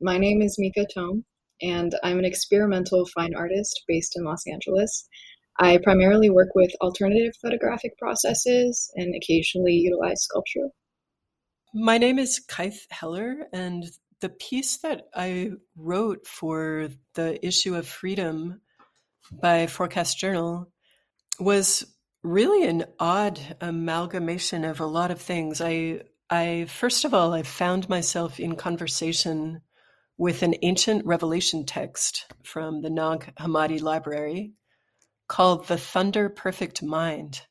My name is Meka Tome, and I'm an experimental fine artist based in Los Angeles. I primarily work with alternative photographic processes and occasionally utilize sculpture. My name is Kythe Heller, and the piece that I wrote for the issue of Freedom by Forecast Journal was really an odd amalgamation of a lot of things. I I first of all I found myself in conversation with an ancient revelation text from the Nag Hammadi library called The Thunder Perfect Mind.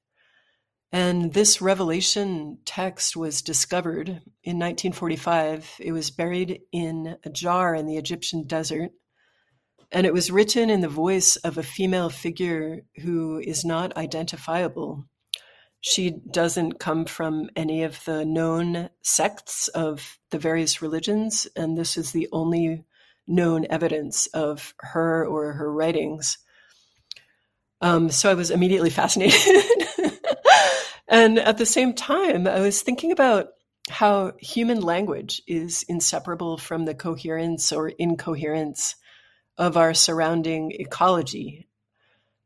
And this revelation text was discovered in 1945. It was buried in a jar in the Egyptian desert. And it was written in the voice of a female figure who is not identifiable. She doesn't come from any of the known sects of the various religions, and this is the only known evidence of her or her writings. Um, so I was immediately fascinated. and at the same time, I was thinking about how human language is inseparable from the coherence or incoherence of our surrounding ecology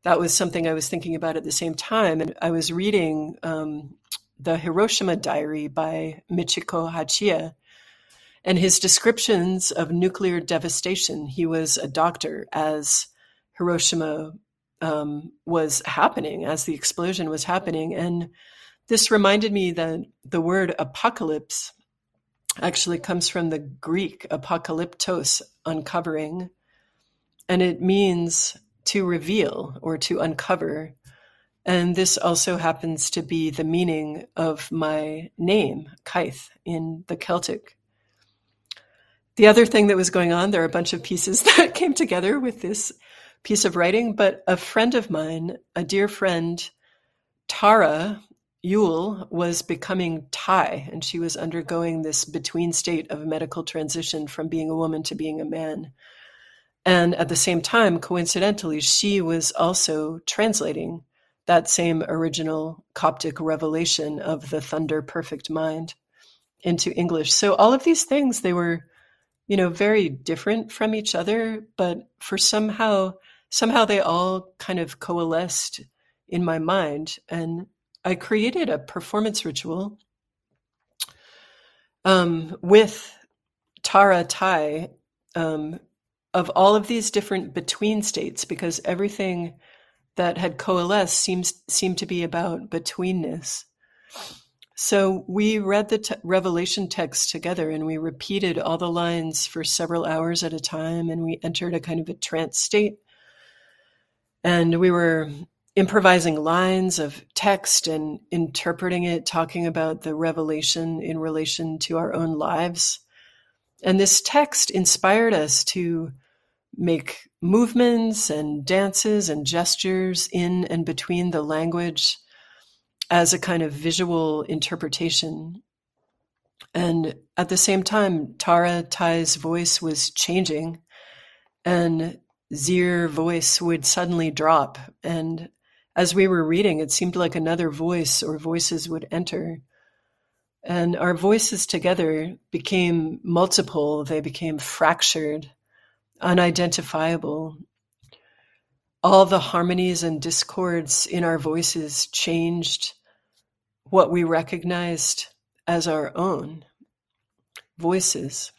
that was something I was thinking about at the same time. And I was reading um, the Hiroshima Diary by Michiko Hachiya and his descriptions of nuclear devastation. He was a doctor as Hiroshima um, was happening, as the explosion was happening. And this reminded me that the word apocalypse actually comes from the Greek apokalyptos, uncovering, and it means to reveal or to uncover. And this also happens to be the meaning of my name, Kythe, in the Celtic. The other thing that was going on, there are a bunch of pieces that came together with this piece of writing, but a friend of mine, a dear friend, Tara Yule, was becoming Tai, and she was undergoing this between state of medical transition from being a woman to being a man. And at the same time, coincidentally, she was also translating that same original Coptic revelation of the thunder perfect mind into English. So all of these things, they were, you know, very different from each other, but for somehow, somehow they all kind of coalesced in my mind. And I created a performance ritual um, with Tara Tai, um, of all of these different between states because everything that had coalesced seems seemed to be about betweenness. So we read the te- Revelation text together and we repeated all the lines for several hours at a time and we entered a kind of a trance state. And we were improvising lines of text and interpreting it, talking about the revelation in relation to our own lives. And this text inspired us to make movements and dances and gestures in and between the language as a kind of visual interpretation. And at the same time, Tara Tai's voice was changing, and Zir voice would suddenly drop. And as we were reading, it seemed like another voice or voices would enter. And our voices together became multiple, they became fractured unidentifiable. All the harmonies and discords in our voices changed what we recognized as our own voices.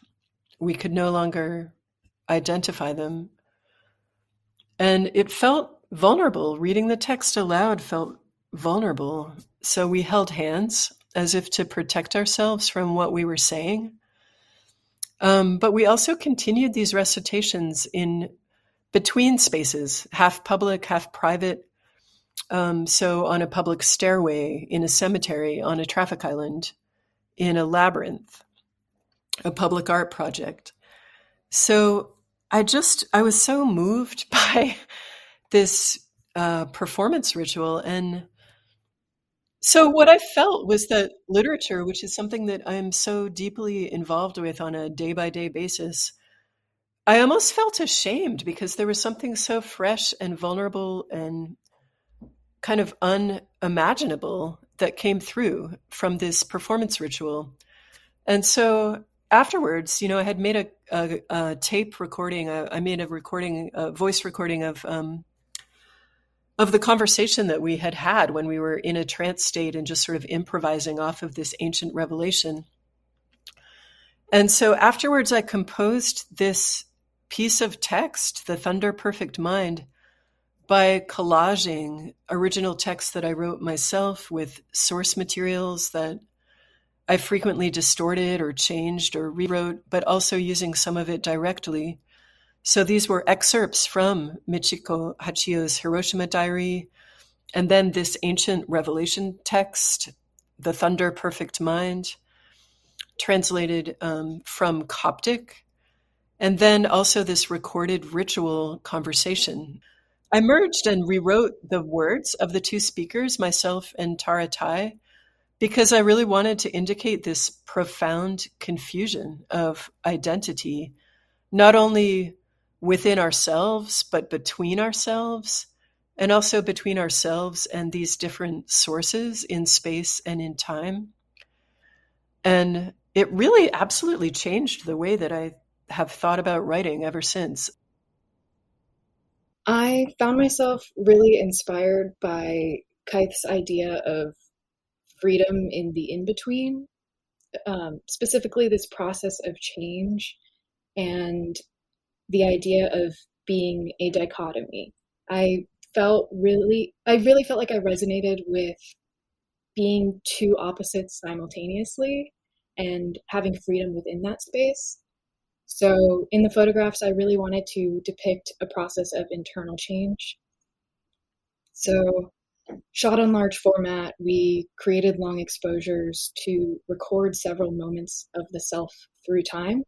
We could no longer identify them. And it felt vulnerable. Reading the text aloud felt vulnerable. So we held hands as if to protect ourselves from what we were saying. Um, but we also continued these recitations in between spaces, half public, half private. Um, so on a public stairway, in a cemetery, on a traffic island, in a labyrinth, a public art project. So I just, I was so moved by this uh, performance ritual and so, what I felt was that literature, which is something that I'm so deeply involved with on a day by day basis, I almost felt ashamed because there was something so fresh and vulnerable and kind of unimaginable that came through from this performance ritual. And so afterwards, you know, I had made a, a, a tape recording. I, I, made a recording, a voice recording of um, of the conversation that we had had when we were in a trance state and just sort of improvising off of this ancient revelation. And so afterwards, I composed this piece of text, The Thunder Perfect Mind, by collaging original texts that I wrote myself with source materials that I frequently distorted or changed or rewrote, but also using some of it directly. So these were excerpts from Michiko Hachiya's Hiroshima Diary, and then this ancient revelation text, The Thunder Perfect Mind, translated um, from Coptic, and then also this recorded ritual conversation. I merged and rewrote the words of the two speakers, myself and Tara Tai, because I really wanted to indicate this profound confusion of identity, not only within ourselves, but between ourselves, and also between ourselves and these different sources in space and in time. And it really absolutely changed the way that I have thought about writing ever since. I found myself really inspired by Kythe's idea of freedom in the in between, um, specifically this process of change and the idea of being a dichotomy. I felt really, I really felt like I resonated with being two opposites simultaneously and having freedom within that space. So, in the photographs, I really wanted to depict a process of internal change. So, shot on large format, we created long exposures to record several moments of the self through time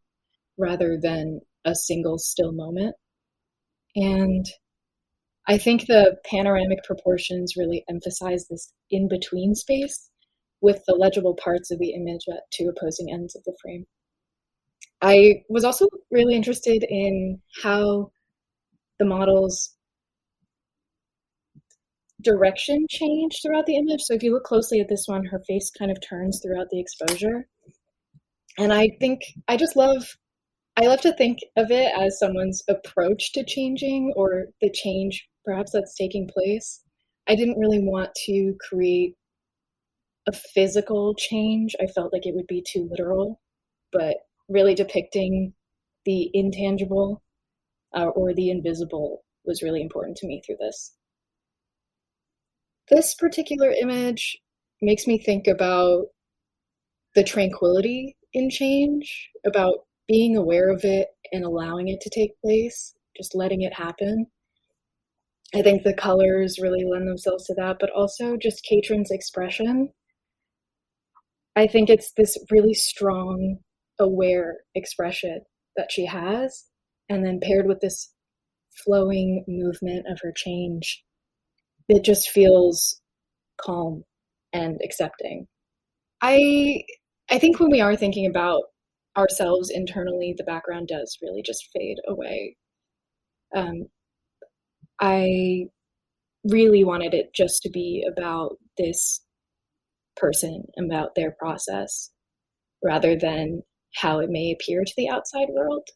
rather than a single still moment. And I think the panoramic proportions really emphasize this in between space with the legible parts of the image at two opposing ends of the frame. I was also really interested in how the models direction change throughout the image. So if you look closely at this one, her face kind of turns throughout the exposure. And I think I just love I love to think of it as someone's approach to changing or the change perhaps that's taking place. I didn't really want to create a physical change. I felt like it would be too literal, but really depicting the intangible uh, or the invisible was really important to me through this. This particular image makes me think about the tranquility in change, about being aware of it and allowing it to take place, just letting it happen. I think the colors really lend themselves to that, but also just Katrin's expression. I think it's this really strong, aware expression that she has, and then paired with this flowing movement of her change, it just feels calm and accepting. I I think when we are thinking about ourselves internally, the background does really just fade away. Um, I really wanted it just to be about this person, about their process, rather than how it may appear to the outside world.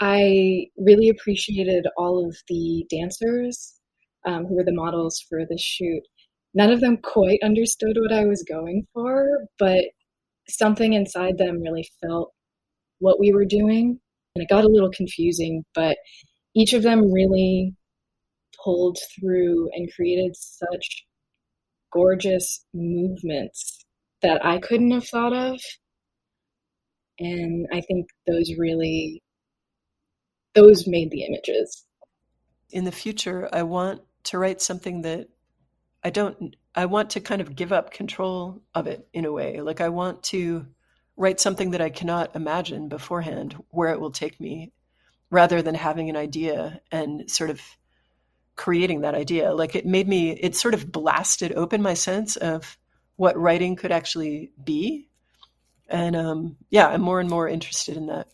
I really appreciated all of the dancers um, who were the models for the shoot. None of them quite understood what I was going for, but something inside them really felt what we were doing. And it got a little confusing, but each of them really pulled through and created such gorgeous movements that I couldn't have thought of. And I think those really those made the images. In the future, I want to write something that I don't I want to kind of give up control of it in a way. Like I want to write something that I cannot imagine beforehand where it will take me rather than having an idea and sort of creating that idea. Like it made me, it sort of blasted open my sense of what writing could actually be. And um, yeah, I'm more and more interested in that.